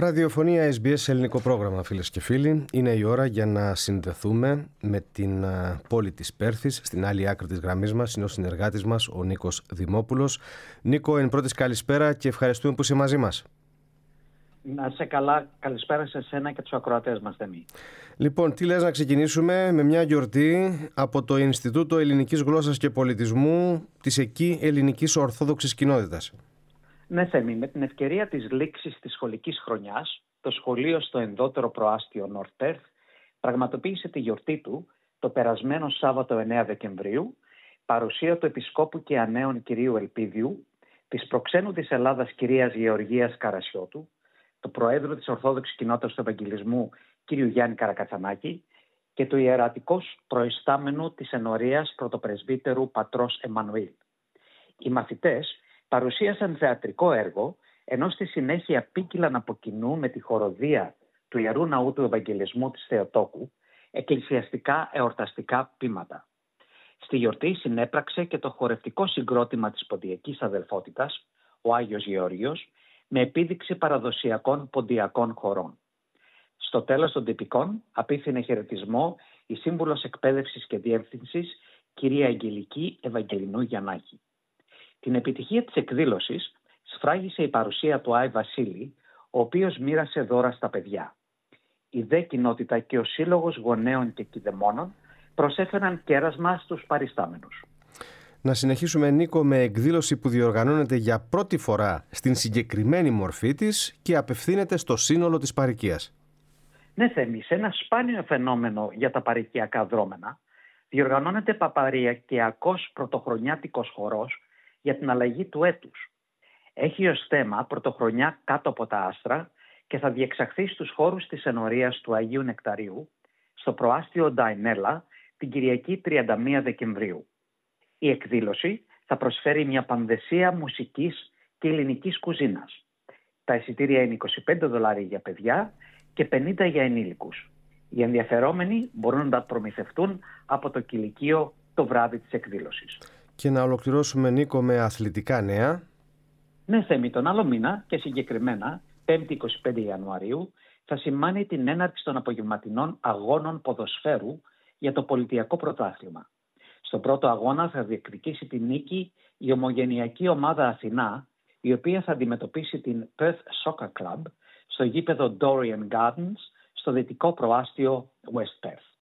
Ραδιοφωνία SBS ελληνικό πρόγραμμα φίλες και φίλοι. Είναι η ώρα για να συνδεθούμε με την πόλη της Πέρθης. Στην άλλη άκρη της γραμμής μας είναι ο συνεργάτης μας ο Νίκος Δημόπουλος. Νίκο, εν πρώτης καλησπέρα και ευχαριστούμε που είσαι μαζί μας. Να είσαι καλά. Καλησπέρα σε εσένα και τους ακροατές μας, Δεμή. Λοιπόν, τι λες να ξεκινήσουμε με μια γιορτή από το Ινστιτούτο Ελληνικής Γλώσσας και Πολιτισμού της εκεί Ελληνικής Ορθόδοξης Κοινότητας. Ναι, Θέμη, με την ευκαιρία της λήξης της σχολικής χρονιάς, το σχολείο στο ενδότερο προάστιο North πραγματοποίησε τη γιορτή του το περασμένο Σάββατο 9 Δεκεμβρίου, παρουσία του Επισκόπου και Ανέων κυρίου Ελπίδιου, της προξένου της Ελλάδας κυρίας Γεωργίας Καρασιώτου, του Προέδρου της Ορθόδοξης Κοινότητας του Ευαγγελισμού κύριου Γιάννη Καρακατσανάκη και του ιερατικός προϊστάμενου της ενορίας πρωτοπρεσβύτερου πατρός Εμμανουήλ. Οι μαθητές παρουσίασαν θεατρικό έργο, ενώ στη συνέχεια πήκυλαν από κοινού με τη χοροδία του Ιερού Ναού του Ευαγγελισμού της Θεοτόκου, εκκλησιαστικά εορταστικά πείματα. Στη γιορτή συνέπραξε και το χορευτικό συγκρότημα της Ποντιακής Αδελφότητας, ο Άγιος Γεώργιος, με επίδειξη παραδοσιακών ποντιακών χωρών. Στο τέλος των τυπικών απίθυνε χαιρετισμό η Σύμβουλος Εκπαίδευσης και Διεύθυνσης, κυρία Αγγελική Ευαγγελινού Γιαννάκη. Την επιτυχία της εκδήλωσης σφράγισε η παρουσία του Άι Βασίλη, ο οποίος μοίρασε δώρα στα παιδιά. Η ΔΕ κοινότητα και ο Σύλλογος Γονέων και Κιδεμόνων προσέφεραν κέρασμα στους παριστάμενους. Να συνεχίσουμε Νίκο με εκδήλωση που διοργανώνεται για πρώτη φορά στην συγκεκριμένη μορφή της και απευθύνεται στο σύνολο της παρικίας. Ναι Θέμη, σε ένα σπάνιο φαινόμενο για τα παρικιακά δρόμενα διοργανώνεται παπαριακιακός πρωτοχρονιάτικος χορός για την αλλαγή του έτους. Έχει ως θέμα πρωτοχρονιά κάτω από τα άστρα και θα διεξαχθεί στους χώρους της ενορίας του Αγίου Νεκταρίου στο προάστιο Νταϊνέλα την Κυριακή 31 Δεκεμβρίου. Η εκδήλωση θα προσφέρει μια πανδεσία μουσικής και ελληνικής κουζίνας. Τα εισιτήρια είναι 25 δολάρια για παιδιά και 50 για ενήλικους. Οι ενδιαφερόμενοι μπορούν να τα προμηθευτούν από το κηλικείο το βράδυ της εκδήλωσης. Και να ολοκληρώσουμε Νίκο με αθλητικά νέα. Ναι Θέμη, τον άλλο μήνα και συγκεκριμένα 5η 25 Ιανουαρίου θα σημάνει την έναρξη των απογευματινών αγώνων ποδοσφαίρου για το πολιτιακό πρωτάθλημα. Στο πρώτο αγώνα θα διεκδικήσει τη νίκη η ομογενειακή ομάδα Αθηνά, η οποία θα αντιμετωπίσει την Perth Soccer Club στο γήπεδο Dorian Gardens στο δυτικό προάστιο West Perth.